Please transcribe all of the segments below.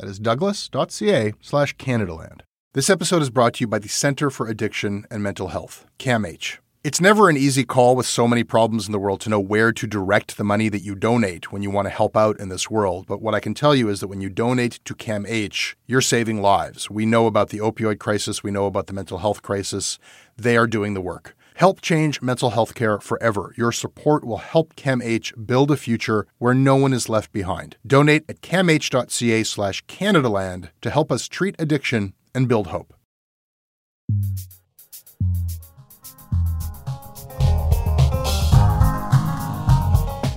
That is douglas.ca slash Canadaland. This episode is brought to you by the Center for Addiction and Mental Health, CAMH. It's never an easy call with so many problems in the world to know where to direct the money that you donate when you want to help out in this world. But what I can tell you is that when you donate to CAMH, you're saving lives. We know about the opioid crisis, we know about the mental health crisis. They are doing the work. Help change mental health care forever. Your support will help CAMH build a future where no one is left behind. Donate at camh.ca slash Canadaland to help us treat addiction and build hope.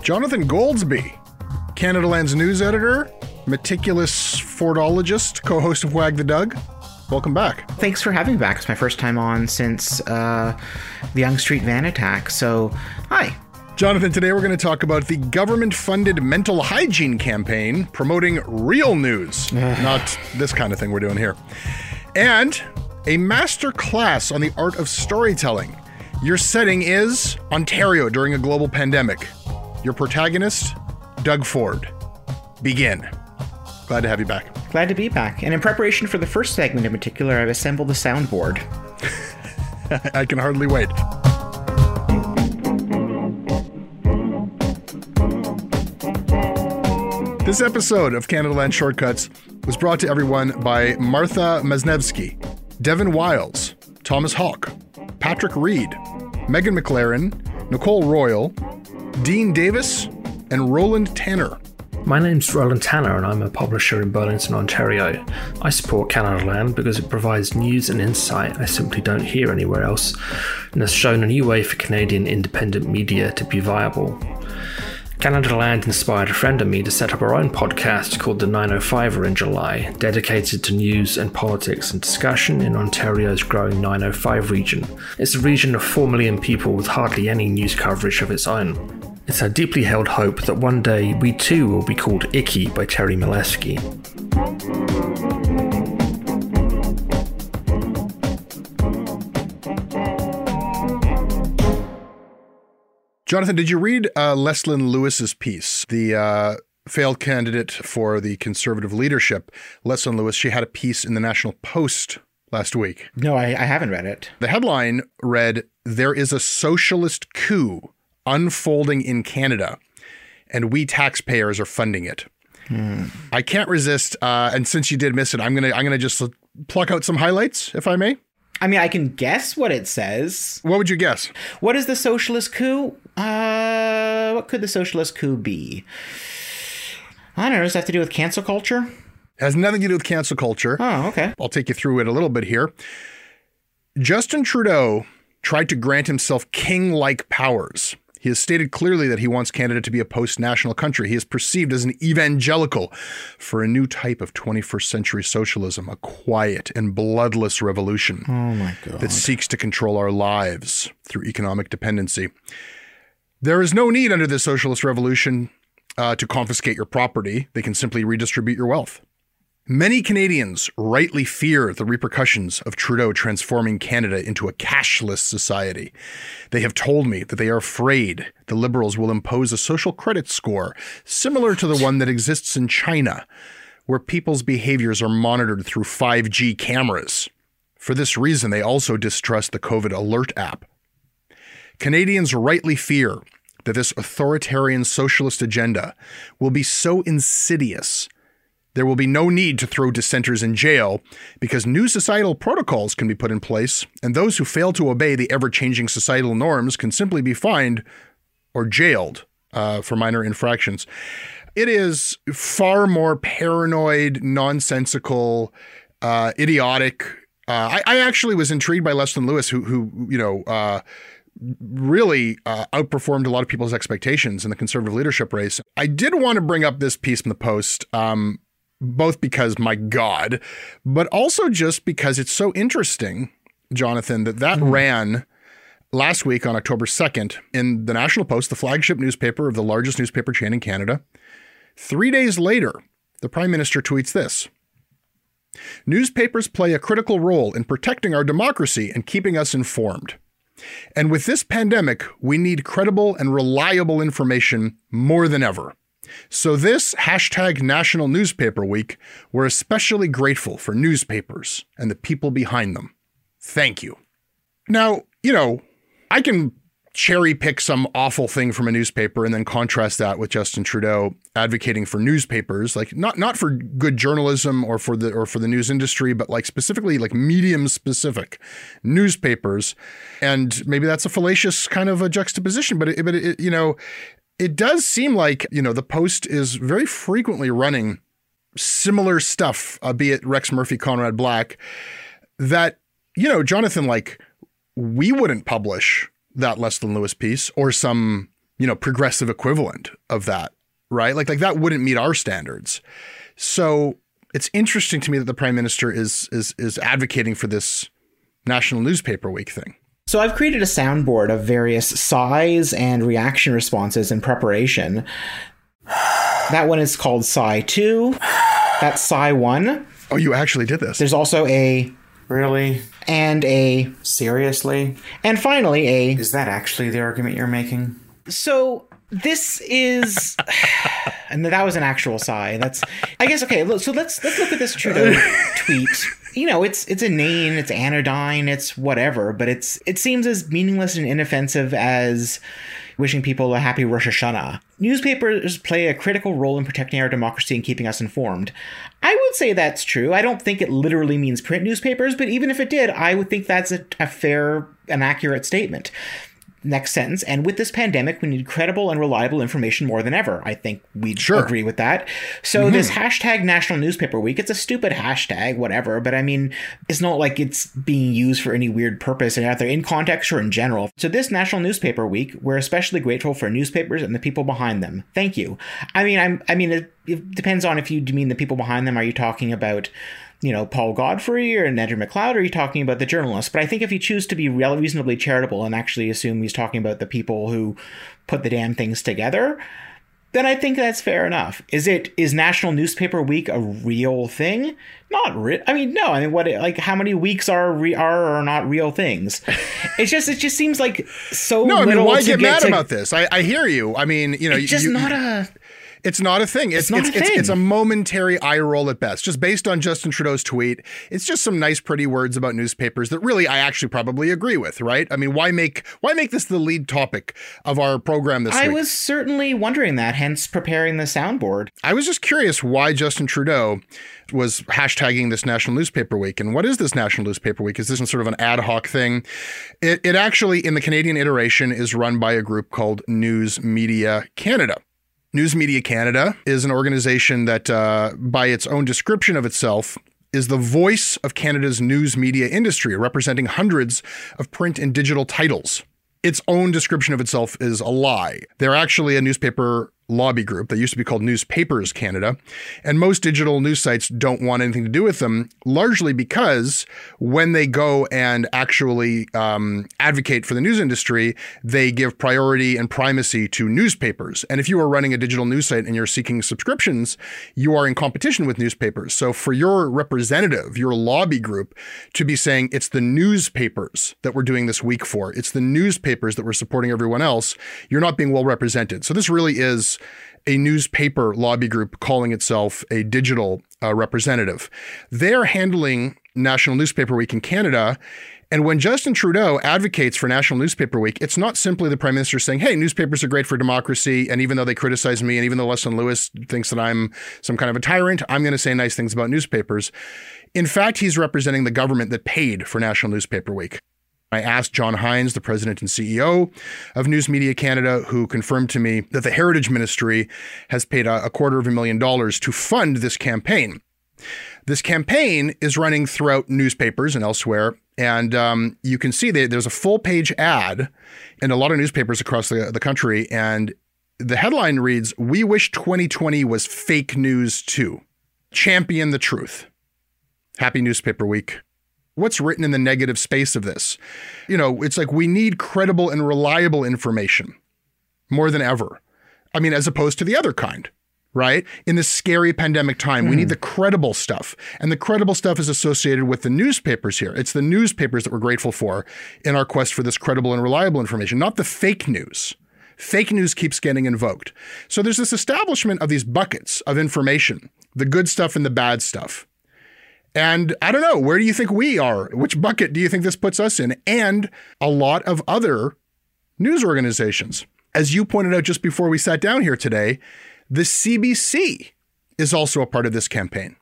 Jonathan Goldsbie, Canada Land's news editor, meticulous Fordologist, co-host of Wag the Doug. Welcome back. Thanks for having me back. It's my first time on since uh, the Yonge Street van attack. So, hi. Jonathan, today we're going to talk about the government funded mental hygiene campaign promoting real news, not this kind of thing we're doing here. And a master class on the art of storytelling. Your setting is Ontario during a global pandemic. Your protagonist, Doug Ford. Begin. Glad to have you back. Glad to be back. And in preparation for the first segment in particular, I've assembled a soundboard. I can hardly wait. This episode of Canadaland Shortcuts was brought to everyone by Martha Masnevsky, Devin Wiles, Thomas Hawk, Patrick Reed, Megan McLaren, Nicole Royal, Dean Davis, and Roland Tanner. My name's Roland Tanner, and I'm a publisher in Burlington, Ontario. I support Canadaland because it provides news and insight I simply don't hear anywhere else, and has shown a new way for Canadian independent media to be viable. Canadaland inspired a friend of me to set up our own podcast called The 905er in July, dedicated to news and politics and discussion in Ontario's growing 905 region. It's a region of 4 million people with hardly any news coverage of its own. It's our deeply held hope that one day we too will be called Icky by Terry Milewski. Jonathan, did you read uh, Leslyn Lewis's piece? The uh, failed candidate for the conservative leadership, Leslyn Lewis, she had a piece in the National Post last week. No, I, I haven't read it. The headline read, There is a socialist coup unfolding in Canada, and we taxpayers are funding it. I can't resist, uh, and since you did miss it, I'm gonna I'm gonna just pluck out some highlights, if I may. I mean, I can guess what it says. What would you guess? What is the socialist coup? Uh, what could the socialist coup be? I don't know. Does that have to do with cancel culture? It has nothing to do with cancel culture. Oh, okay. I'll take you through it a little bit here. Justin Trudeau tried to grant himself king like powers. He has stated clearly that he wants Canada to be a post national country. He is perceived as an evangelical for a new type of 21st century socialism, a quiet and bloodless revolution Oh my god. that seeks to control our lives through economic dependency. There is no need under this socialist revolution uh, to confiscate your property, they can simply redistribute your wealth. Many Canadians rightly fear the repercussions of Trudeau transforming Canada into a cashless society. They have told me that they are afraid the Liberals will impose a social credit score similar to the one that exists in China, where people's behaviors are monitored through 5G cameras. For this reason, they also distrust the COVID Alert app. Canadians rightly fear that this authoritarian socialist agenda will be so insidious there will be no need to throw dissenters in jail because new societal protocols can be put in place, and those who fail to obey the ever changing societal norms can simply be fined or jailed uh, for minor infractions. It is far more paranoid, nonsensical, uh, idiotic. Uh, I, I, actually was intrigued by Leslyn Lewis, who, who you know, uh, really uh, outperformed a lot of people's expectations in the conservative leadership race. I did want to bring up this piece from the Post. Um, both because my God, but also just because it's so interesting, Jonathan, that that mm. ran last week on October 2nd in the National Post, the flagship newspaper of the largest newspaper chain in Canada. Three days later, the Prime Minister tweets this Newspapers play a critical role in protecting our democracy and keeping us informed. And with this pandemic, we need credible and reliable information more than ever. So, this hashtag National Newspaper Week, we're especially grateful for newspapers and the people behind them. Thank you. Now, you know, I can cherry pick some awful thing from a newspaper and then contrast that with Justin Trudeau advocating for newspapers like not not for good journalism or for the or for the news industry but like specifically like medium specific newspapers and maybe that's a fallacious kind of a juxtaposition but it, but it, you know it does seem like, you know, the Post is very frequently running similar stuff, uh, be it Rex Murphy, Conrad Black, that, you know, Jonathan, like, we wouldn't publish that Leslyn Lewis piece or some, you know, progressive equivalent of that, right? Like, like that wouldn't meet our standards. So it's interesting to me that the prime minister is is is advocating for this National Newspaper Week thing. So I've created a soundboard of various sighs and reaction responses in preparation. That one is called sigh 2. That's sigh 1. Oh, you actually did this. There's also a Really? And a seriously? And finally a Is that actually the argument you're making? So this is and that was an actual sigh. That's I guess okay, so let's let's look at this Trudeau tweet you know, it's it's inane, it's anodyne, it's whatever, but it's it seems as meaningless and inoffensive as wishing people a happy Rosh Hashanah. Newspapers play a critical role in protecting our democracy and keeping us informed. I would say that's true. I don't think it literally means print newspapers, but even if it did, I would think that's a, a fair and accurate statement. Next sentence. And with this pandemic, we need credible and reliable information more than ever. I think we'd sure. agree with that. So mm-hmm. this hashtag National Newspaper Week, it's a stupid hashtag, whatever. But I mean, it's not like it's being used for any weird purpose, and either in context or in general. So this National Newspaper Week, we're especially grateful for newspapers and the people behind them. Thank you. I mean, I'm. I mean, it, it depends on if you mean the people behind them. Are you talking about you know, Paul Godfrey or Andrew McLeod, or are you talking about the journalists? But I think if you choose to be reasonably charitable and actually assume he's talking about the people who put the damn things together, then I think that's fair enough. Is it is National Newspaper Week a real thing? Not real. I mean, no. I mean, what like how many weeks are re- are or not real things? It's just it just seems like so. No, I mean, why get, get mad to, about this? I, I hear you. I mean, you know, it's just you, not a it's not a thing. It's, it's not it's, a thing. It's, it's, a momentary eye roll at best. Just based on Justin Trudeau's tweet, it's just some nice, pretty words about newspapers that really I actually probably agree with. Right? I mean, why make why make this the lead topic of our program this I week? I was certainly wondering that, hence preparing the soundboard. I was just curious why Justin Trudeau was hashtagging this National Newspaper Week. And what is this National Newspaper Week? Is this sort of an ad hoc thing? It, it actually, in the Canadian iteration, is run by a group called News Media Canada. News Media Canada is an organization that, uh, by its own description of itself, is the voice of Canada's news media industry, representing hundreds of print and digital titles. Its own description of itself is a lie. They're actually a newspaper lobby group. They used to be called Newspapers Canada. And most digital news sites don't want anything to do with them, largely because when they go and actually um, advocate for the news industry, they give priority and primacy to newspapers. And if you are running a digital news site and you're seeking subscriptions, you are in competition with newspapers. So for your representative, your lobby group, to be saying it's the newspapers that we're doing this week for, it's the newspapers that we're supporting everyone else, you're not being well represented. So this really is a newspaper lobby group calling itself a digital uh, representative. They're handling National Newspaper Week in Canada. And when Justin Trudeau advocates for National Newspaper Week, it's not simply the Prime Minister saying, hey, newspapers are great for democracy. And even though they criticize me, and even though Leslie Lewis thinks that I'm some kind of a tyrant, I'm going to say nice things about newspapers. In fact, he's representing the government that paid for National Newspaper Week. I asked John Hinds, the president and CEO of News Media Canada, who confirmed to me that the Heritage Ministry has paid a, quarter of a million dollars to fund this campaign. This campaign is running throughout newspapers and elsewhere. And um, you can see that there's a full page ad in a lot of newspapers across the, the country. And the headline reads We wish 2020 was fake news too. Champion the truth. Happy Newspaper Week what's written in the negative space of this? You know, it's like we need credible and reliable information more than ever. I mean, as opposed to the other kind, right? In this scary pandemic time, mm. we need hmm. the credible stuff. And the credible stuff is associated with the newspapers here. It's the newspapers that we're grateful for in our quest for this credible and reliable information, not the fake news. Fake news keeps getting invoked. So there's this establishment of these buckets of information, the good stuff and the bad stuff. And I don't know, where do you think we are? Which bucket do you think this puts us in? And a lot of other news organizations. As you pointed out just before we sat down here today, the CBC is also a part of this campaign.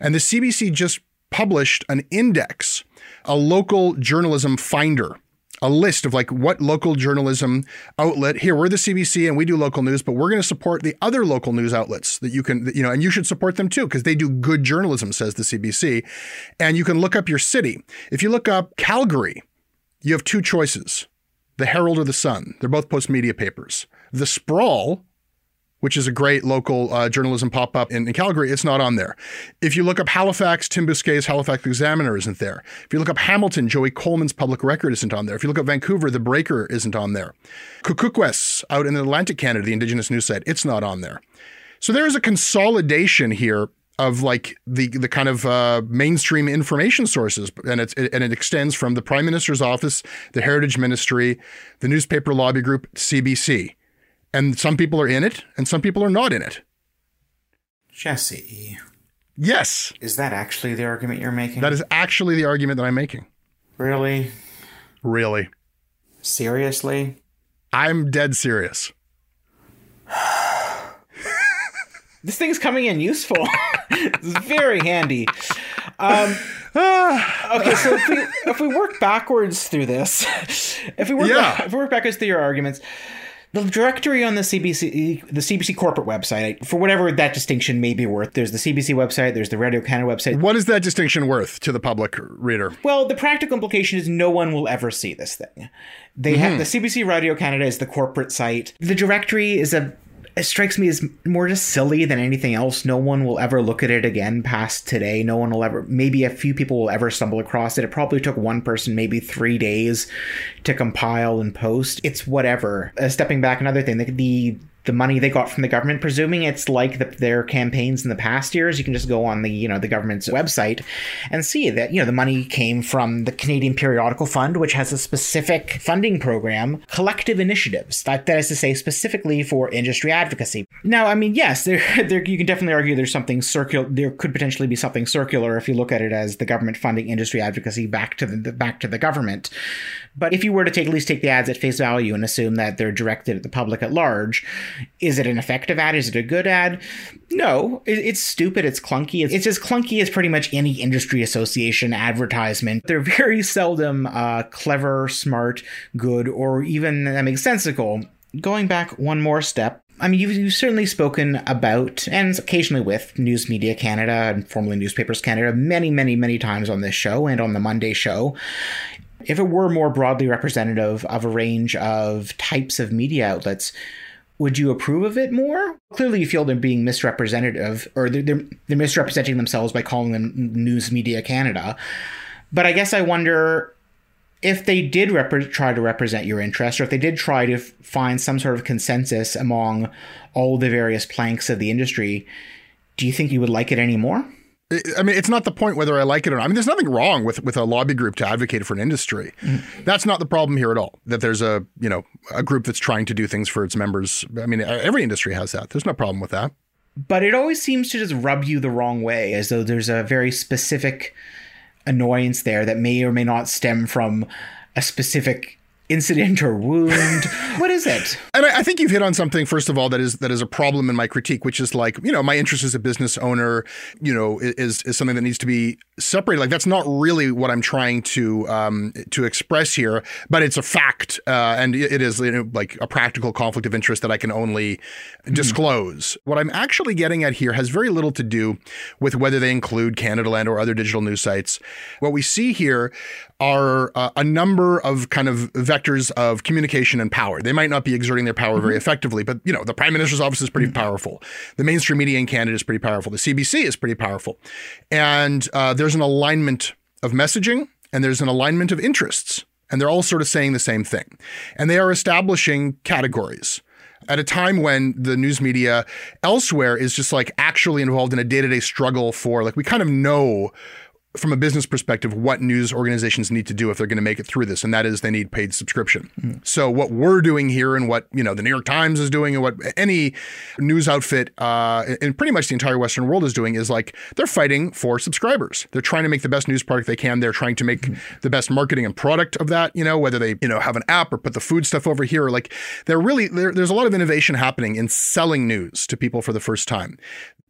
And the CBC just published an index, a local journalism finder a list of like what local journalism outlet here we're the CBC and we do local news but we're going to support the other local news outlets that you can you know and you should support them too because they do good journalism says the CBC and you can look up your city. If you look up Calgary you have two choices the Herald or the Sun. They're both Postmedia papers. The Sprawl which is a great local uh, journalism pop up in, in, Calgary, it's not on there. If you look up Halifax, Tim Bousquet's Halifax Examiner isn't there. If you look up Hamilton, Joey Coleman's Public Record isn't on there. If you look up Vancouver, The Breaker isn't on there. Kukukwes out in Atlantic Canada, the Indigenous news site, it's not on there. So there is a consolidation here of like the the kind of uh, mainstream information sources, and it's it, and it extends from the Prime Minister's office, the Heritage Ministry, the newspaper lobby group, CBC. And some people are in it and some people are not in it. Jesse. Yes. Is that actually the argument you're making? That is actually the argument that I'm making. Really? Really. Seriously? I'm dead serious. this thing's coming in useful. it's very handy. Um, okay, so if we if we work backwards through this, if we work yeah. back, if we work backwards through your arguments, the directory on the CBC, the CBC corporate website, for whatever that distinction may be worth, there's the CBC website, there's the Radio Canada website. What is that distinction worth to the public reader? Well, the practical implication is no one will ever see this thing. They mm-hmm. have the CBC Radio Canada is the corporate site. The directory is a it strikes me as more just silly than anything else. No one will ever look at it again past today. No one will ever, maybe a few people will ever stumble across it. It probably took one person maybe three days to compile and post. It's whatever. Uh, stepping back, another thing, the, the the money they got from the government, presuming it's like the, their campaigns in the past years, you can just go on the you know the government's website and see that you know the money came from the Canadian Periodical Fund, which has a specific funding program, collective initiatives. That, that is to say, specifically for industry advocacy. Now, I mean, yes, there, there you can definitely argue there's something circular. There could potentially be something circular if you look at it as the government funding industry advocacy back to the back to the government. But if you were to take at least take the ads at face value and assume that they're directed at the public at large, is it an effective ad? Is it a good ad? No, it's stupid. It's clunky. It's as clunky as pretty much any industry association advertisement. They're very seldom uh, clever, smart, good, or even that makes sensical. Going back one more step, I mean, you've, you've, certainly spoken about, and occasionally with News Media Canada and formerly Newspapers Canada, many, many, many times on this show and on the Monday show if it were more broadly representative of a range of types of media outlets, would you approve of it more? Clearly, you feel they're being misrepresentative, or they're, they're, they're misrepresenting themselves by calling them News Media Canada. But I guess I wonder if they did rep- try to represent your interest, or if they did try to f- find some sort of consensus among all the various planks of the industry, do you think you would like it anymore? I mean, it's not the point whether I like it or not. I mean, there's nothing wrong with with a lobby group to advocate for an industry. Mm. That's not the problem here at all. That there's a you know a group that's trying to do things for its members. I mean, every industry has that. There's no problem with that. But it always seems to just rub you the wrong way, as though there's a very specific annoyance there that may or may not stem from a specific incident or wound? what is it? And I, I, think you've hit on something first of all that is that is a problem in my critique, which is like you know my interest as a business owner, you know, is is something that needs to be separated. Like that's not really what I'm trying to um, to express here, but it's a fact, uh, and it is you know, like a practical conflict of interest that I can only mm-hmm. disclose. What I'm actually getting at here has very little to do with whether they include Canadaland or other digital news sites. What we see here are uh, a number of kind of vectors of communication and power. They might not be exerting their power mm-hmm. very effectively, but you know, the prime minister's office is pretty mm-hmm. powerful. The mainstream media in Canada is pretty powerful. The CBC is pretty powerful, and uh, there's an alignment of messaging and there's an alignment of interests, and they're all sort of saying the same thing, and they are establishing categories at a time when the news media elsewhere is just like actually involved in a day-to-day struggle for like we kind of know from a business perspective, what news organizations need to do if they're going to make it through this, and that is they need paid subscription. Mm-hmm. So what we're doing here, and what you know the New York Times is doing, and what any news outfit uh, and pretty much the entire Western world is doing, is like they're fighting for subscribers. They're trying to make the best news product they can. They're trying to make mm-hmm. the best marketing and product of that. You know, whether they you know have an app or put the food stuff over here, or like they're really there's a lot of innovation happening in selling news to people for the first time.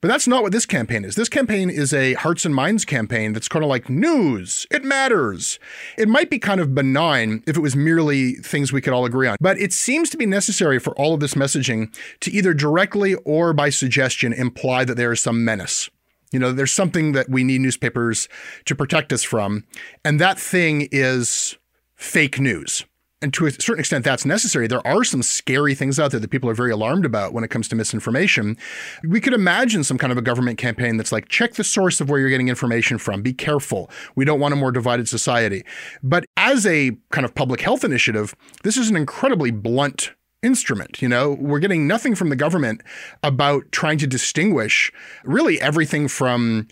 But that's not what this campaign is. This campaign is a hearts and minds campaign that's kind of like news. It matters. It might be kind of benign if it was merely things we could all agree on, but it seems to be necessary for all of this messaging to either directly or by suggestion imply that there is some menace. You know, there's something that we need newspapers to protect us from, and that thing is fake news and to a certain extent that's necessary. There are some scary things out there that people are very alarmed about when it comes to misinformation. We could imagine some kind of a government campaign that's like check the source of where you're getting information from. Be careful. We don't want a more divided society. But as a kind of public health initiative this is an incredibly blunt instrument. You know, we're getting nothing from the government about trying to distinguish really everything from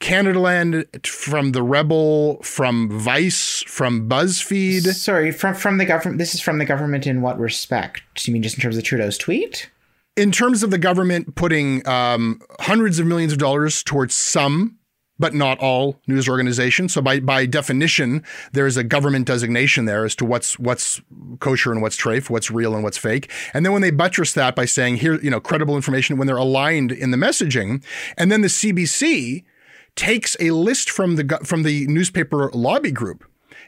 Canadaland, from the Rebel, from Vice, from BuzzFeed. Sorry, from from the government. This is from the government in what respect? Do you mean just in terms of Trudeau's tweet? In terms of the government putting um, hundreds of millions of dollars towards some but not all news organizations. So by by definition, there is a government designation there as to what's what's kosher and what's trafe, what's real and what's fake. And then when they buttress that by saying here, you know, credible information when they're aligned in the messaging, and then the CBC takes a list from the from the newspaper lobby group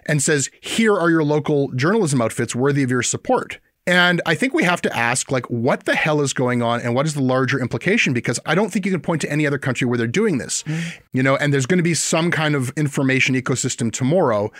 and says, "Here are your local journalism outfits worthy of your support." And I think we have to ask, like, what the hell is going on and what is the larger implication? Because I don't think you can point to any other country where they're doing this, mm. you know, and there's going to be some kind of information ecosystem tomorrow.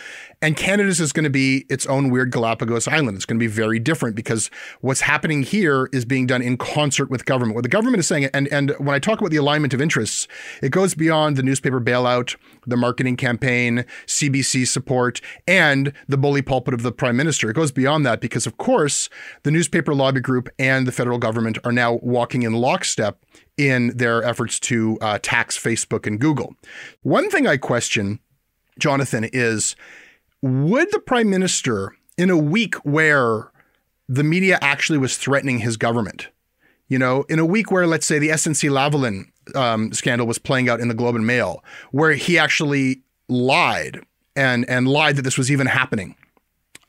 And Canada's is going to be its own weird Galapagos island. It's going to be very different because what's happening here is being done in concert with government. What the government is saying, and, and when I talk about the alignment of interests, it goes beyond the newspaper bailout, the marketing campaign, CBC support, and the bully pulpit of the prime minister. It goes beyond that because, of course, the newspaper lobby group and the federal government are now walking in lockstep in their efforts to uh, tax Facebook and Google. One thing I question, Jonathan, is would the prime minister, in a week where the media actually was threatening his government, you know, in a week where, let's say, the SNC Lavalin um, scandal was playing out in the Globe and Mail, where he actually lied and and lied that this was even happening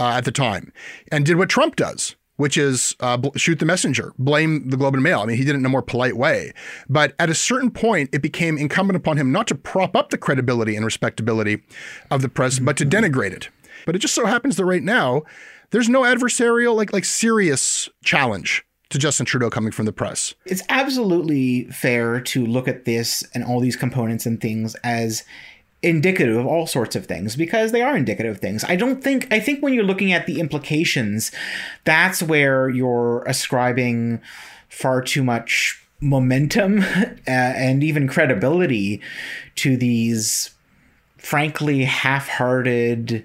uh, at the time, and did what Trump does, which is uh, shoot the messenger, blame the Globe and Mail. I mean, he did it in a more polite way. But at a certain point, it became incumbent upon him not to prop up the credibility and respectability of the press, but to denigrate it. But it just so happens that right now, there's no adversarial, like like serious challenge to Justin Trudeau coming from the press. It's absolutely fair to look at this and all these components and things as indicative of all sorts of things because they are indicative things. I don't think I think when you're looking at the implications, that's where you're ascribing far too much momentum uh, and even credibility to these frankly half-hearted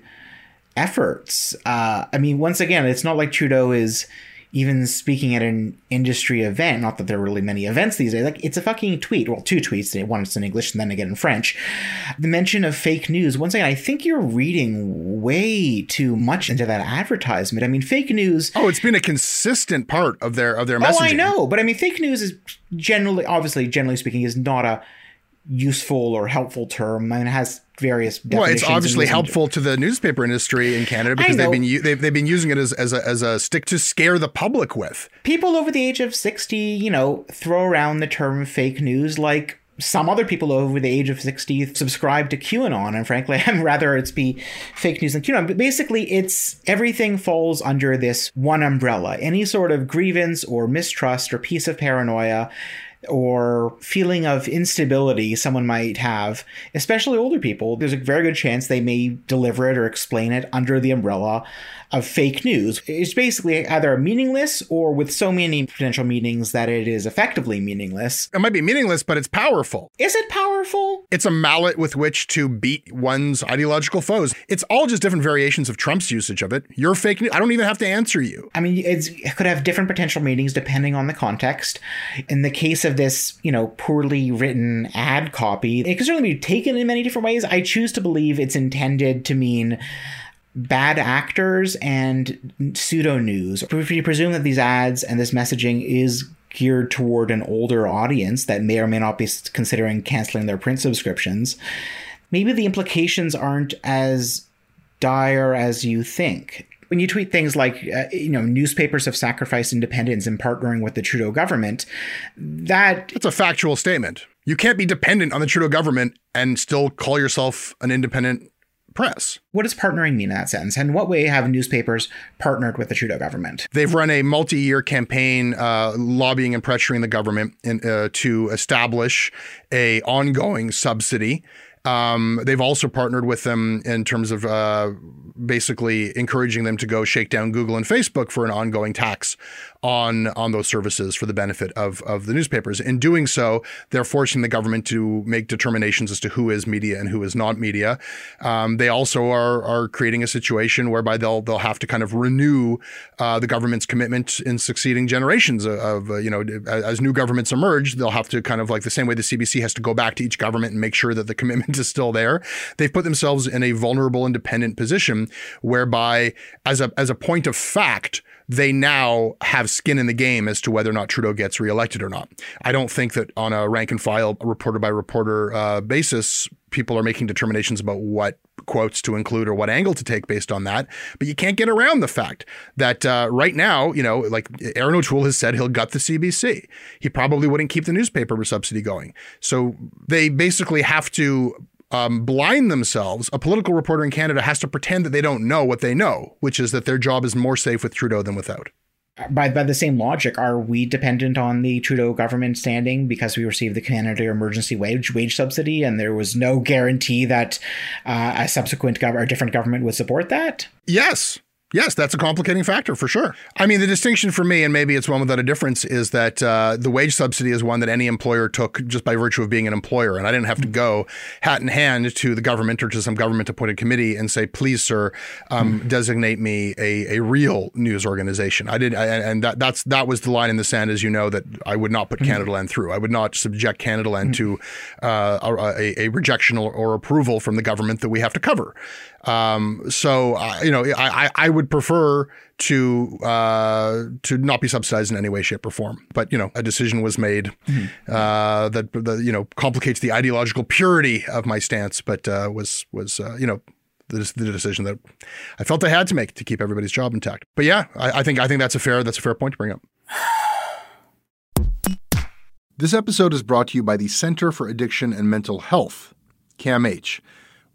efforts. Uh, I mean, once again, it's not like Trudeau is even speaking at an industry event. Not that there are really many events these days. Like it's a fucking tweet. Well, two tweets. One is in English and then again in French. The mention of fake news. Once again, I think you're reading way too much into that advertisement. I mean, fake news. Oh, it's been a consistent part of their of their messaging. Oh, I know, but I mean, fake news is generally, obviously, generally speaking, is not a useful or helpful term. I mean, it has various well, it's obviously helpful to the newspaper industry in Canada because they've been u- they've, they've been using it as, as a as a stick to scare the public with. people over the age of 60, you know, throw around the term fake news like some other people over the age of 60 subscribe to QAnon. And frankly, I'm rather it's be fake news than QAnon. But basically, it's everything falls under this one umbrella. Any sort of grievance or mistrust or piece of paranoia or feeling of instability someone might have, especially older people, there's a very good chance they may deliver it or explain it under the umbrella of fake news. It's basically either meaningless or with so many potential meanings that it is effectively meaningless. It might be meaningless, but it's powerful. Is it powerful? It's a mallet with which to beat one's ideological foes. It's all just different variations of Trump's usage of it. You're fake news. I don't even have to answer you. I mean, it's, it could have different potential meanings depending on the context. In the case of this, you know, poorly written ad copy, it can certainly be taken in many different ways. I choose to believe it's intended to mean bad actors and pseudo news. If you presume that these ads and this messaging is geared toward an older audience that may or may not be considering canceling their print subscriptions, maybe the implications aren't as dire as you think. When you tweet things like, uh, you know, newspapers have sacrificed independence in partnering with the Trudeau government, that It's a factual statement. You can't be dependent on the Trudeau government and still call yourself an independent press. what does partnering mean in that sense? And what way have newspapers partnered with the Trudeau government? They've run a multi-year campaign uh, lobbying and pressuring the government in, uh, to establish a ongoing subsidy. Um, they've also partnered with them in terms of uh, basically encouraging them to go shake down Google and Facebook for an ongoing tax on on those services for the benefit of of the newspapers. In doing so, they're forcing the government to make determinations as to who is media and who is not media. Um, they also are are creating a situation whereby they'll they'll have to kind of renew uh, the government's commitment in succeeding generations of, of uh, you know as, as new governments emerge, they'll have to kind of like the same way the CBC has to go back to each government and make sure that the commitment is still there. They've put themselves in a vulnerable, independent position whereby, as a as a point of fact they now have skin in the game as to whether or not Trudeau gets reelected or not. I don't think that on a rank and file, reporter by reporter uh, basis, people are making determinations about what quotes to include or what angle to take based on that. But you can't get around the fact that uh, right now, you know, like Erin O'Toole has said he'll gut the CBC. He probably wouldn't keep the newspaper subsidy going. So they basically have to um, blind themselves, a political reporter in Canada has to pretend that they don't know what they know, which is that their job is more safe with Trudeau than without. By, by the same logic, are we dependent on the Trudeau government standing because we received the Canada Emergency Wage wage subsidy and there was no guarantee that uh, a subsequent gov- or different government would support that? Yes. Yes, that's a complicating factor for sure. I mean, the distinction for me, and maybe it's one without a difference, is that uh, the wage subsidy is one that any employer took just by virtue of being an employer. And I didn't have to go hat in hand to the government or to some government appointed committee and say, please, sir, um, designate me a, a real news organization. I did. I, and that, that's, that was the line in the sand, as you know, that I would not put Canadaland through. I would not subject Canadaland to uh, a, a, rejection or approval from the government that we have to cover. Um, so, uh, you know, I, I would prefer to uh, to not be subsidized in any way, shape, or form. But you know, a decision was made mm-hmm. uh, that, that you know complicates the ideological purity of my stance, but uh, was was uh, you know the, the, decision that I felt I had to make to keep everybody's job intact. But yeah, I, I think I think that's a fair that's a fair point to bring up. This episode is brought to you by the Center for Addiction and Mental Health, CAMH.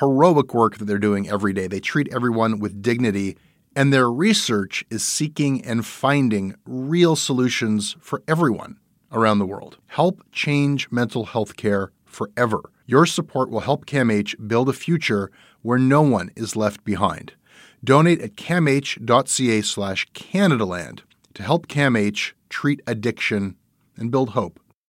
heroic work that they're doing every day. They treat everyone with dignity, and their research is seeking and finding real solutions for everyone around the world. Help change mental health care forever. Your support will help CAMH build a future where no one is left behind. Donate at camh.ca slash Canadaland to help CAMH treat addiction and build hope.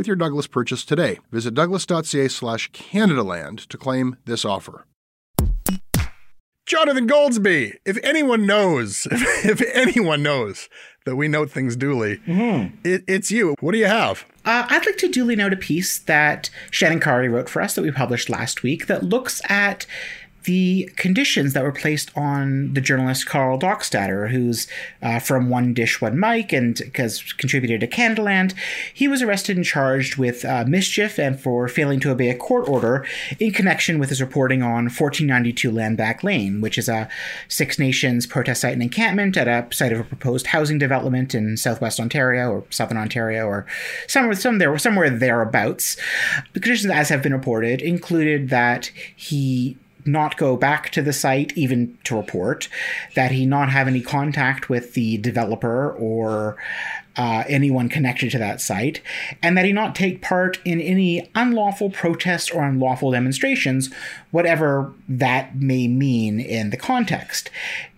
with your Douglas purchase today. Visit douglas.ca slash Canadaland to claim this offer. Jonathan Goldsbie, if anyone knows, if, if anyone knows that we note things duly, mm-hmm. it, it's you. What do you have? Uh, I'd like to duly note a piece that Shannon Carty wrote for us that we published last week that looks at the conditions that were placed on the journalist Karl Dockstader, who's uh, from One Dish One Mic and has contributed to Canadaland. He was arrested and charged with uh, mischief and for failing to obey a court order in connection with his reporting on 1492 Landback Lane, which is a Six Nations protest site and encampment at a site of a proposed housing development in southwest Ontario or southern Ontario or somewhere, some there, somewhere thereabouts. The conditions, as have been reported, included that he not go back to the site even to report, that he not have any contact with the developer or uh, anyone connected to that site, and that he not take part in any unlawful protests or unlawful demonstrations, whatever that may mean in the context.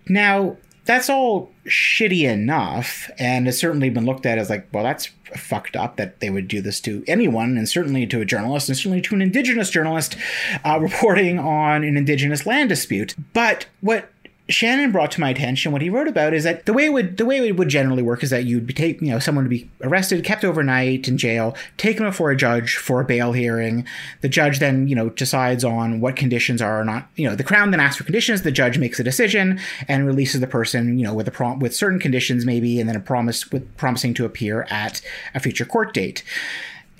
Now, that's all shitty enough, and has certainly been looked at as like, well, that's fucked up that they would do this to anyone, and certainly to a journalist, and certainly to an Indigenous journalist uh, reporting on an Indigenous land dispute. But what Shannon brought to my attention what he wrote about is that the way it would the way it would generally work is that you'd be take you know someone to be arrested, kept overnight in jail, taken before a judge for a bail hearing. The judge then you know decides on what conditions are or not. You know the crown then asks for conditions. The judge makes a decision and releases the person you know with a prom- with certain conditions maybe, and then a promise with promising to appear at a future court date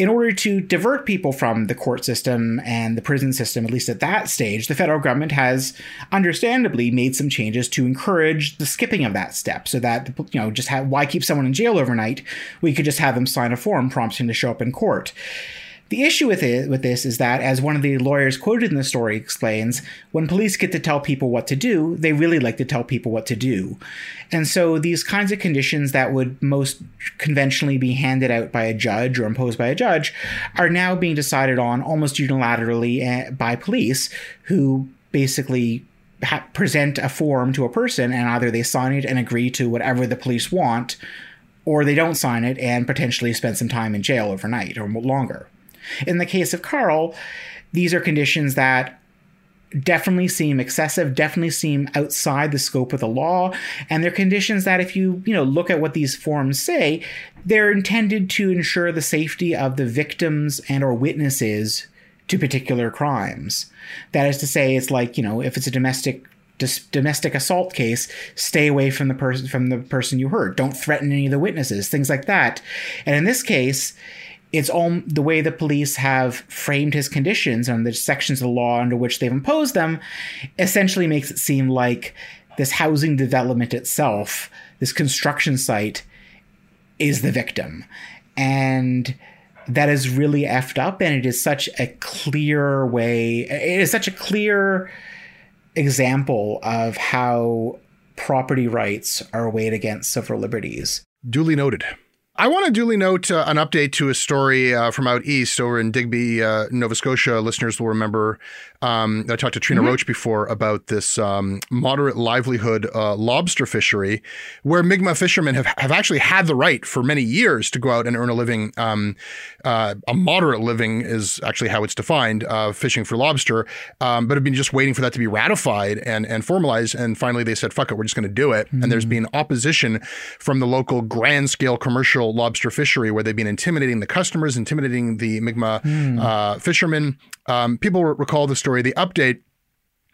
in order to divert people from the court system and the prison system, at least at that stage, the federal government has understandably made some changes to encourage the skipping of that step so that, you know, just have, why keep someone in jail overnight? We could just have them sign a form prompting to show up in court. The issue with it with this is that, as one of the lawyers quoted in the story explains, when police get to tell people what to do, they really like to tell people what to do. And so these kinds of conditions that would most conventionally be handed out by a judge or imposed by a judge are now being decided on almost unilaterally eh, by police who basically ha- present a form to a person and either they sign it and agree to whatever the police want or they don't sign it and potentially spend some time in jail overnight or longer. In the case of Karl, these are conditions that definitely seem excessive, definitely seem outside the scope of the law, and they're conditions that if you, you know, look at what these forms say, they're intended to ensure the safety of the victims and or witnesses to particular crimes. That is to say, it's like, you know, if it's a domestic domestic assault case, stay away from the person from the person you hurt. Don't threaten any of the witnesses, things like that. And in this case, it's all the way the police have framed his conditions and the sections of the law under which they've imposed them essentially makes it seem like this housing development itself, this construction site, is the victim. And that is really effed up, and it is such a clear way, it is such a clear example of how property rights are weighed against civil liberties. Duly noted. I want to duly note uh, an update to a story uh, from out east over in Digby, uh, Nova Scotia. Listeners will remember um, I talked to Trina mm-hmm. Roache before about this um, moderate livelihood uh, lobster fishery, where Mi'kmaq fishermen have, have actually had the right for many years to go out and earn a living. Um, uh, a moderate living is actually how it's defined, uh, fishing for lobster, um, but have been just waiting for that to be ratified and, and formalized. And finally, they said, fuck it, we're just going to do it. Mm-hmm. And there's been opposition from the local grand scale commercial lobster fishery where they've been intimidating the customers, intimidating the Mi'kmaq mm. fishermen. Um, people recall the story the update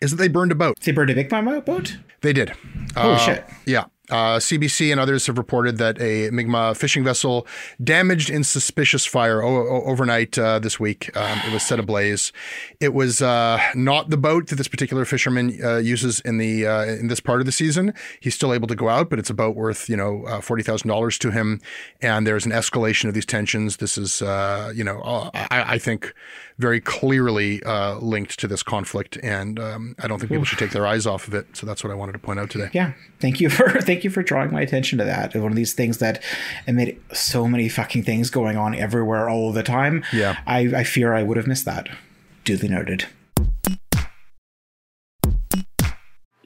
is that they burned a boat. They burned a big boat? They did. Oh, uh, shit. Yeah. Uh, CBC and others have reported that a Mi'kmaq fishing vessel damaged in suspicious fire o- overnight uh, this week. Um, it was set ablaze. It was uh, not the boat that this particular fisherman uh, uses in the uh, in this part of the season. He's still able to go out, but it's a boat worth you know uh, forty thousand dollars to him. And there's an escalation of these tensions. This is you know I, I, think very clearly linked to this conflict, and um, I don't think people should take their eyes off of it. So that's what I wanted to point out today. Yeah, thank you for thank thank you for drawing my attention to that. One of these things that amid so many fucking things going on everywhere all the time. Yeah. I, I fear I would have missed that. Duly noted.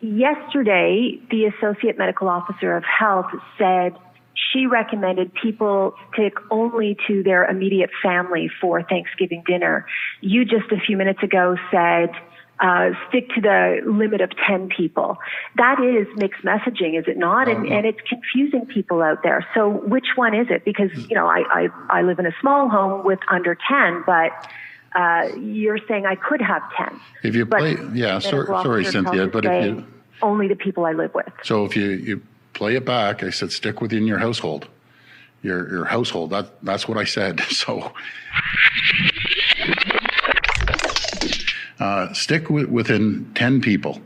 Yesterday, the Associate Medical Officer of Health said she recommended people stick only to their immediate family for Thanksgiving dinner. You just a few minutes ago said uh, stick to the limit of 10 people. That is mixed messaging, is it not? And, uh-huh. and it's confusing people out there. So which one is it? Because, you know, I, I, I live in a small home with under 10, but uh, you're saying I could have 10. If you play, yeah, sorry, sorry Cynthia, but if you. Only the people I live with. So if you, you play it back, I said stick within your household. Your, your household. That, that's what I said. So uh, stick within 10 people.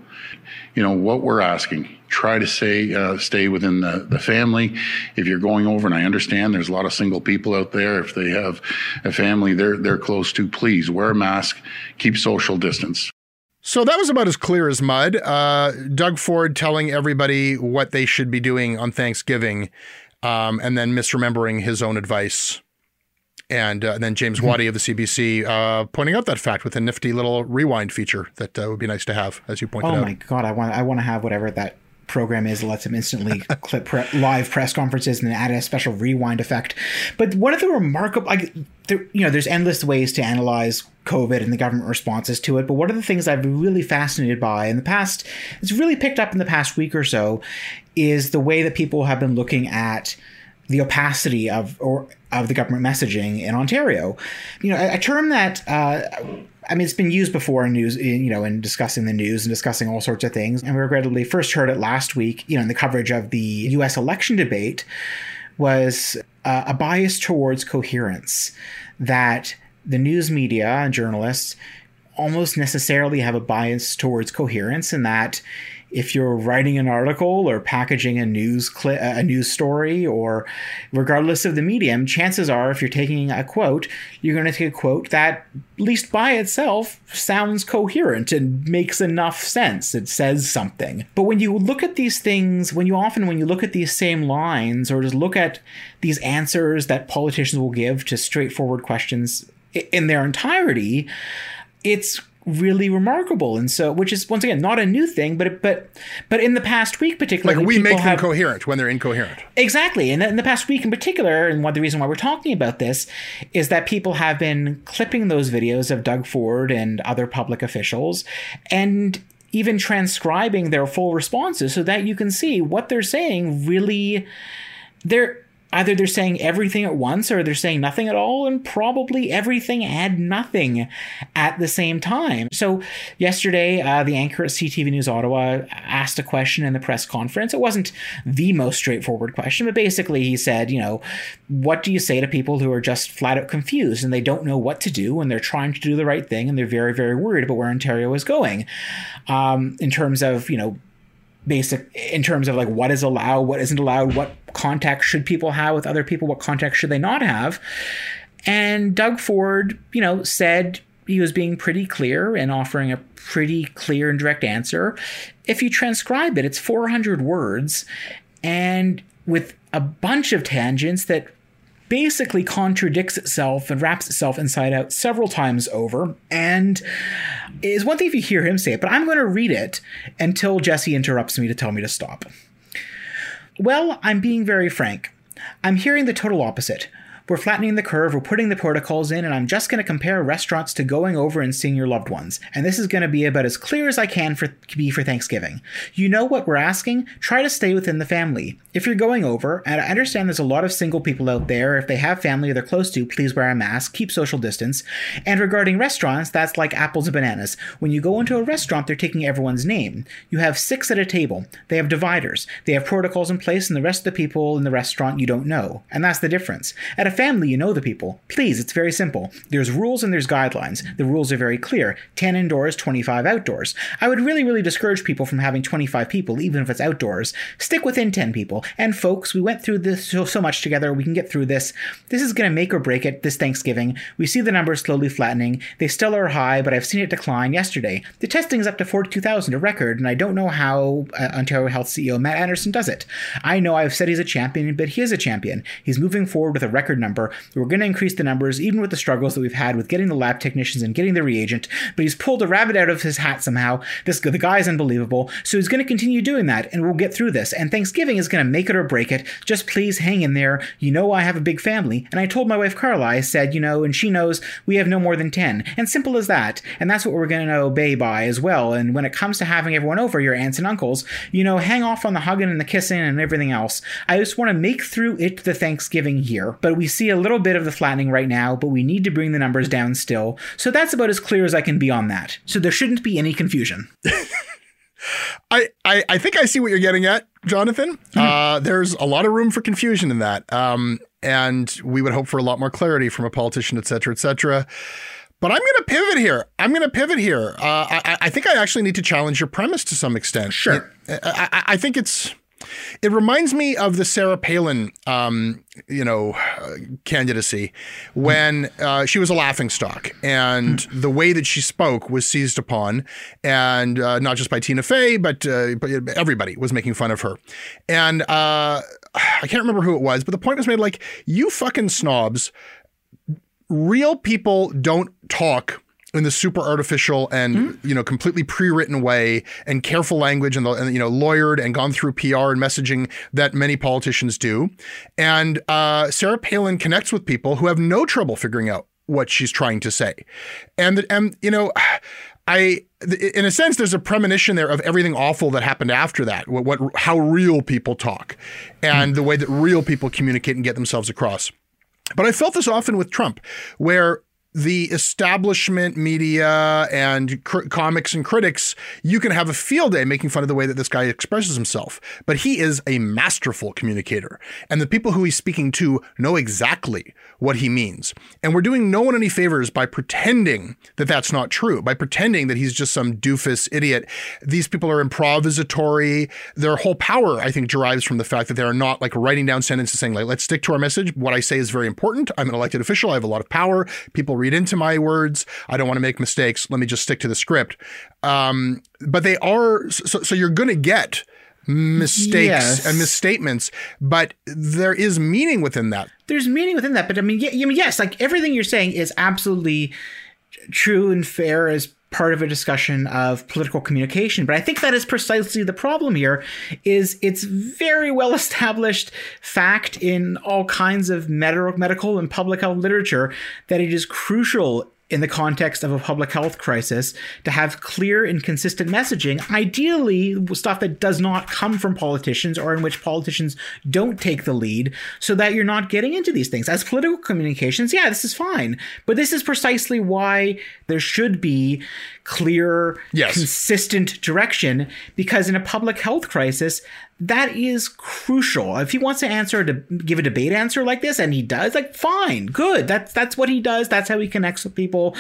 You know, what we're asking, try to say, uh, stay within the, the family. If you're going over, and I understand there's a lot of single people out there, if they have a family they're, they're close to, please wear a mask, keep social distance. So that was about as clear as mud. Uh, Doug Ford telling everybody what they should be doing on Thanksgiving, um, and then misremembering his own advice and, uh, then James mm-hmm. Waddy of the CBC uh, pointing out that fact with a nifty little rewind feature that uh, would be nice to have, as you pointed oh out. Oh my god, I want I want to have whatever that program is that lets him instantly clip pre- live press conferences and add a special rewind effect. But one of the remarkable, like, there, you know, there's endless ways to analyze COVID and the government responses to it. But one of the things I've been really fascinated by in the past, it's really picked up in the past week or so, is the way that people have been looking at the opacity of or of the government messaging in Ontario. You know, a, a term that uh, I mean, it's been used before in news, in, you know, in discussing the news and discussing all sorts of things. And we regrettably first heard it last week, you know, in the coverage of the U.S. election debate, was uh, a bias towards coherence that the news media and journalists almost necessarily have a bias towards coherence, and that if you're writing an article or packaging a news cli- a news story or regardless of the medium chances are if you're taking a quote you're going to take a quote that at least by itself sounds coherent and makes enough sense. It says something. But when you look at these things when you often when you look at these same lines or just look at these answers that politicians will give to straightforward questions in their entirety it's really remarkable. And so which is once again not a new thing but but but in the past week particularly like we make them coherent when they're incoherent. Exactly. And in the past week in particular and one the reason why we're talking about this is that people have been clipping those videos of Doug Ford and other public officials and even transcribing their full responses so that you can see what they're saying really they're either they're saying everything at once or they're saying nothing at all and probably everything and nothing at the same time. So yesterday uh, the anchor at ctv news ottawa asked a question in the press conference. It wasn't the most straightforward question but basically he said you know what do you say to people who are just flat out confused and they don't know what to do and they're trying to do the right thing and they're very very worried about where ontario is going? Um, in terms of you know basic in terms of like what is allowed, what isn't allowed, what contact should people have with other people, what contact should they not have. And Doug Ford, you know, said he was being pretty clear and offering a pretty clear and direct answer. If you transcribe it, it's 400 words and with a bunch of tangents that basically contradicts itself and wraps itself inside out several times over. And is one thing if you hear him say it, but I'm going to read it until Jesse interrupts me to tell me to stop. Well, I'm being very frank. I'm hearing the total opposite. We're flattening the curve, we're putting the protocols in, and I'm just going to compare restaurants to going over and seeing your loved ones. And this is going to be about as clear as I can for be for Thanksgiving. You know what we're asking? Try to stay within the family. If you're going over, and I understand there's a lot of single people out there, if they have family or they're close to, please wear a mask, keep social distance. And regarding restaurants, that's like apples and bananas. When you go into a restaurant, they're taking everyone's name. You have six at a table. They have dividers. They have protocols in place, and the rest of the people in the restaurant you don't know. And that's the difference. At a family, you know the people. Please, it's very simple. There's rules and there's guidelines. The rules are very clear 10 indoors, 25 outdoors. I would really, really discourage people from having 25 people, even if it's outdoors. Stick within 10 people. And folks, we went through this so, so much together. We can get through this. This is going to make or break it this Thanksgiving. We see the numbers slowly flattening. They still are high, but I've seen it decline yesterday. The testing is up to 42,000, a record, and I don't know how uh, Ontario Health CEO Matt Anderson does it. I know I've said he's a champion, but he is a champion. He's moving forward with a record number. We're going to increase the numbers, even with the struggles that we've had with getting the lab technicians and getting the reagent. But he's pulled a rabbit out of his hat somehow. This the guy is unbelievable. So he's going to continue doing that, and we'll get through this. And Thanksgiving is going to make it or break it. Just please hang in there. You know I have a big family, and I told my wife Carla. I said, you know, and she knows we have no more than ten, and simple as that. And that's what we're going to obey by as well. And when it comes to having everyone over, your aunts and uncles, you know, hang off on the hugging and the kissing and everything else. I just want to make through it the Thanksgiving year. But we see a little bit of the flattening right now, but we need to bring the numbers down still. So that's about as clear as I can be on that. So there shouldn't be any confusion. I, I, I think I see what you're getting at, Jonathan. Mm-hmm. Uh, there's a lot of room for confusion in that. Um, and we would hope for a lot more clarity from a politician, et cetera, et cetera. But I'm going to pivot here. I'm going to pivot here. Uh, I, I, think I actually need to challenge your premise to some extent. Sure. I, I think it's it reminds me of the Sarah Palin, um, you know, uh, candidacy when uh, she was a laughing stock, and hmm. the way that she spoke was seized upon, and uh, not just by Tina Fey, but, uh, but everybody was making fun of her, and uh, I can't remember who it was, but the point was made like, you fucking snobs, real people don't talk in the super artificial and mm-hmm. you know completely pre-written way and careful language and, the, and, you know lawyered and gone through PR and messaging that many politicians do. And uh, Sarah Palin connects with people who have no trouble figuring out what she's trying to say, and and you know. I, in a sense, there's a premonition there of everything awful that happened after that. What, what how real people talk, and mm. the way that real people communicate and get themselves across. But I felt this often with Trump, where the establishment media and cr- comics and critics, you can have a field day making fun of the way that this guy expresses himself. But he is a masterful communicator. And the people who he's speaking to know exactly what he means. And we're doing no one any favors by pretending that that's not true, by pretending that he's just some doofus idiot. These people are improvisatory. Their whole power, I think, derives from the fact that they're not like writing down sentences saying, like, let's stick to our message. What I say is very important. I'm an elected official. I have a lot of power. People read into my words. I don't want to make mistakes. Let me just stick to the script. Um, but they are so, so you're going to get mistakes yes. and misstatements, but there is meaning within that. There's meaning within that, but I mean, yeah, I mean, yes, like everything you're saying is absolutely true and fair as part of a discussion of political communication but i think that is precisely the problem here is it's very well established fact in all kinds of medical and public health literature that it is crucial in the context of a public health crisis to have clear and consistent messaging, ideally stuff that does not come from politicians or in which politicians don't take the lead, so that you're not getting into these things. As political communications, yeah, this is fine. But this is precisely why there should be clear, yes. consistent direction, because in a public health crisis, that is crucial. If he wants to answer to give a debate answer like this, and he does, like fine, good. That's that's what he does. That's how he connects with people.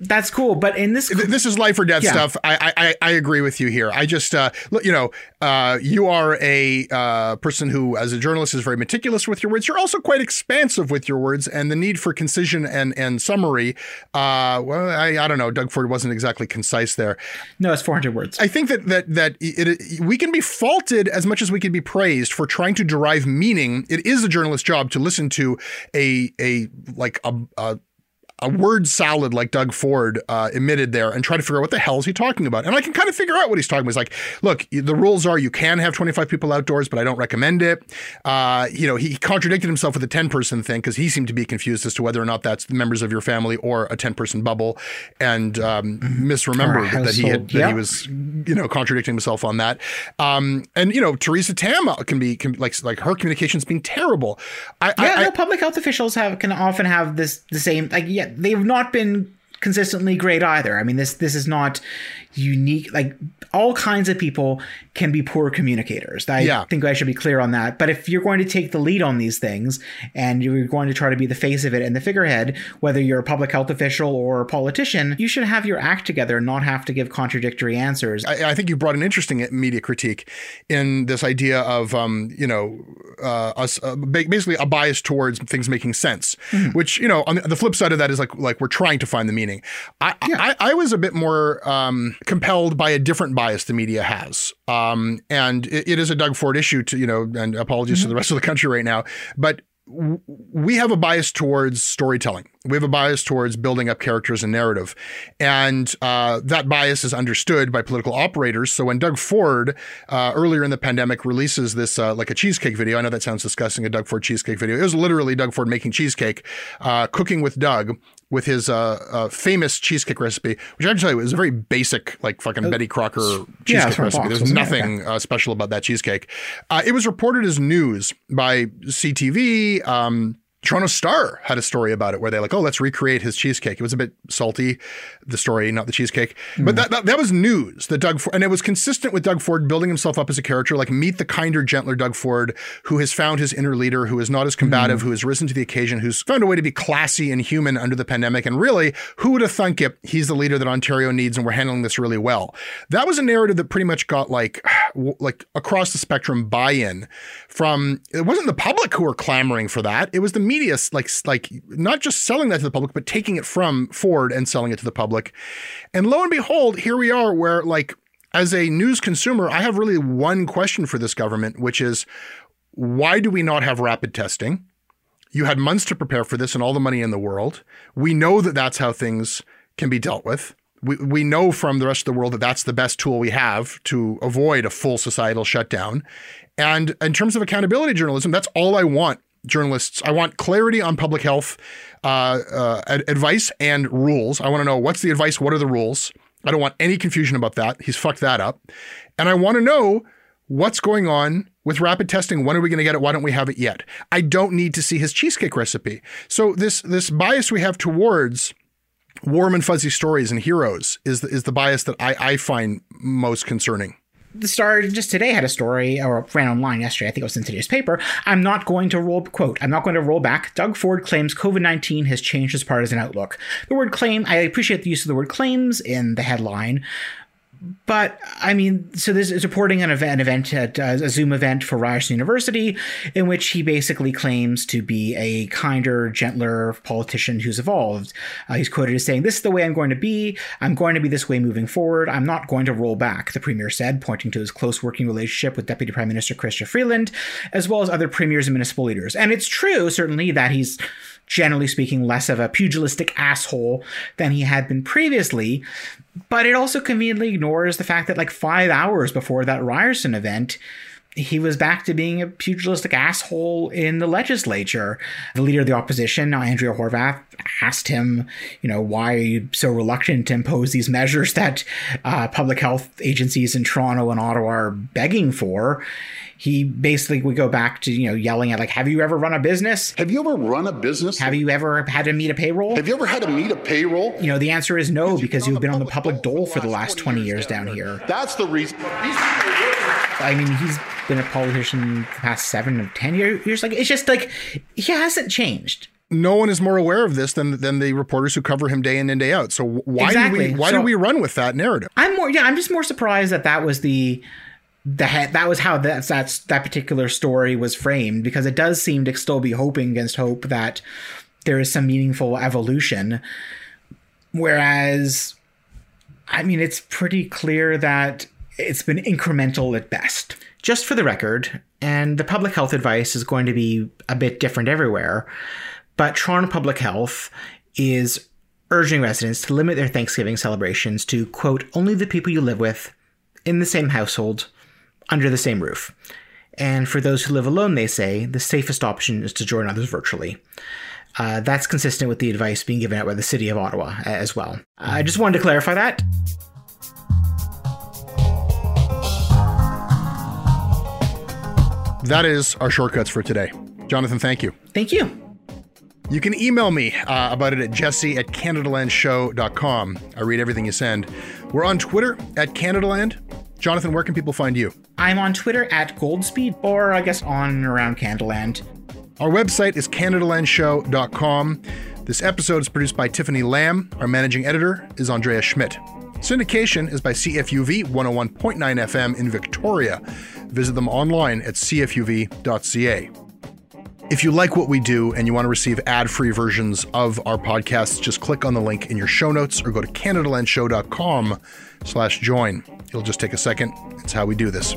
That's cool. But in this, this is life or death Yeah. stuff. I, I I agree with you here. I just uh, look, you know, uh, you are a uh, person who, as a journalist, is very meticulous with your words. You're also quite expansive with your words, and the need for concision and and summary. Uh, well, I, I don't know. Doug Ford wasn't exactly concise there. no, it's 400 words. I think that that that it, it, we can be faulted as much as we can be praised for trying to derive meaning. It is a journalist's job to listen to a a like a. a a word salad like Doug Ford uh, emitted there and try to figure out what the hell is he talking about. And I can kind of figure out what he's talking about. He's like, look, the rules are you can have 25 people outdoors, but I don't recommend it. Uh, you know, he contradicted himself with the 10 person thing because he seemed to be confused as to whether or not that's the members of your family or a 10 person bubble and um, misremembered that he had, that yeah. he was, you know, contradicting himself on that. Um, and, you know, Theresa Tam can be, can, like, like her communications being terrible. I, yeah, I, no, public health officials have can often have this the same like yeah, they've not been consistently great either. I mean this this is not unique like all kinds of people can be poor communicators. I Yeah. think I should be clear on that. But if you're going to take the lead on these things and you're going to try to be the face of it and the figurehead, whether you're a public health official or a politician, you should have your act together and not have to give contradictory answers. I, I think you brought an interesting media critique in this idea of, um, you know, uh, us uh, basically a bias towards things making sense. Which you know, on the, flip side of that is like like we're trying to find the meaning. I I, I was a bit more um, compelled by a different bias the media has, um, and it, it is a Doug Ford issue to you know, and apologies to the rest of the country right now, but w- we have a bias towards storytelling. We have a bias towards building up characters and narrative. And uh, that bias is understood by political operators. So when Doug Ford uh, earlier in the pandemic releases this uh, like a cheesecake video, I know that sounds disgusting, a Doug Ford cheesecake video. It was literally Doug Ford making cheesecake, uh, cooking with Doug with his uh, uh, famous cheesecake recipe, which I have to tell you is a very basic, like fucking Betty Crocker cheesecake from recipe. There's nothing uh, special about that cheesecake. Uh, it was reported as news by CTV. Um, Toronto Star had a story about it where they're like, oh, let's recreate his cheesecake. It was a bit salty, the story, not the cheesecake. But mm. that, that that was news that Doug Ford, and it was consistent with Doug Ford building himself up as a character, like meet the kinder, gentler Doug Ford, who has found his inner leader, who is not as combative, mm. who has risen to the occasion, who's found a way to be classy and human under the pandemic. And really, who would have thunk it? He's the leader that Ontario needs, and we're handling this really well. That was a narrative that pretty much got like, like across the spectrum buy-in from. It wasn't the public who were clamoring for that. It was the media, like like not just selling that to the public, but taking it from Ford and selling it to the public. And lo and behold, here we are, where like as a news consumer, I have really one question for this government, which is why do we not have rapid testing? You had months to prepare for this and all the money in the world. We know that that's how things can be dealt with. We, we know from the rest of the world that that's the best tool we have to avoid a full societal shutdown. And in terms of accountability journalism, that's all I want journalists. I want clarity on public health uh, uh, ad- advice and rules. I want to know what's the advice, what are the rules. I don't want any confusion about that. He's fucked that up. And I want to know what's going on with rapid testing. When are we going to get it? Why don't we have it yet? I don't need to see his cheesecake recipe. So this this bias we have towards warm and fuzzy stories and heroes is the, is the bias that I, I find most concerning. the Star just today had a story, or ran online yesterday. I think it was in today's paper. I'm not going to roll quote. I'm not going to roll back. Doug Ford claims COVID 19 has changed his partisan outlook. The word claim. I appreciate the use of the word claims in the headline. But I mean, so this is reporting an event, an event at uh, a Zoom event for Ryerson University, in which he basically claims to be a kinder, gentler politician who's evolved. Uh, he's quoted as saying, "This is the way I'm going to be. I'm going to be this way moving forward. I'm not going to roll back." The premier said, pointing to his close working relationship with Deputy Prime Minister Chrystia Freeland, as well as other premiers and municipal leaders. And it's true, certainly, that he's generally speaking, less of a pugilistic asshole than he had been previously. But it also conveniently ignores the fact that, like, five hours before that Ryerson event, he was back to being a pugilistic asshole in the legislature. The leader of the opposition, Andrea Horwath, asked him, you know, why are you so reluctant to impose these measures that uh, public health agencies in Toronto and Ottawa are begging for? He basically would go back to, you know, yelling at, like, have you ever run a business? Have you ever run a business? Have you ever had to meet a payroll? Have you ever had to meet a payroll? You know, the answer is no, because you've been on the public dole for the last 20 years down here. That's the reason. I mean, he's been a politician the past seven or ten year- years. Like, it's just like he hasn't changed. no one is more aware of this than than the reporters who cover him day in and day out. So why Exactly. do we why So- do we run with that narrative? I'm more yeah, I'm just more surprised that that was the the he- that was how that that's that particular story was framed because it does seem to still be hoping against hope that there is some meaningful evolution whereas I mean it's pretty clear that it's been incremental at best. Just for the record, and the public health advice is going to be a bit different everywhere, but Toronto Public Health is urging residents to limit their Thanksgiving celebrations to, quote, only the people you live with, in the same household, under the same roof. And for those who live alone, they say, the safest option is to join others virtually. Uh, that's consistent with the advice being given out by the City of Ottawa as well. I just wanted to clarify that. That is our shortcuts for today. Jonathan, thank you. Thank you. You can email me uh, about it at jesse at canadalandshow.com. I read everything you send. We're on Twitter at Canadaland. Jonathan, where can people find you? I'm on Twitter at Goldsbie, or I guess on and around Canadaland. Our website is CanadaLandShow.com. This episode is produced by Tiffany Lam. Our managing editor is Andrea Schmidt. Syndication is by CFUV 101.9 FM in Victoria. Visit them online at cfuv.ca. If you like what we do and you want to receive ad-free versions of our podcasts, just click on the link in your show notes or go to CanadaLandShow.com slash join. It'll just take a second. It's how we do this.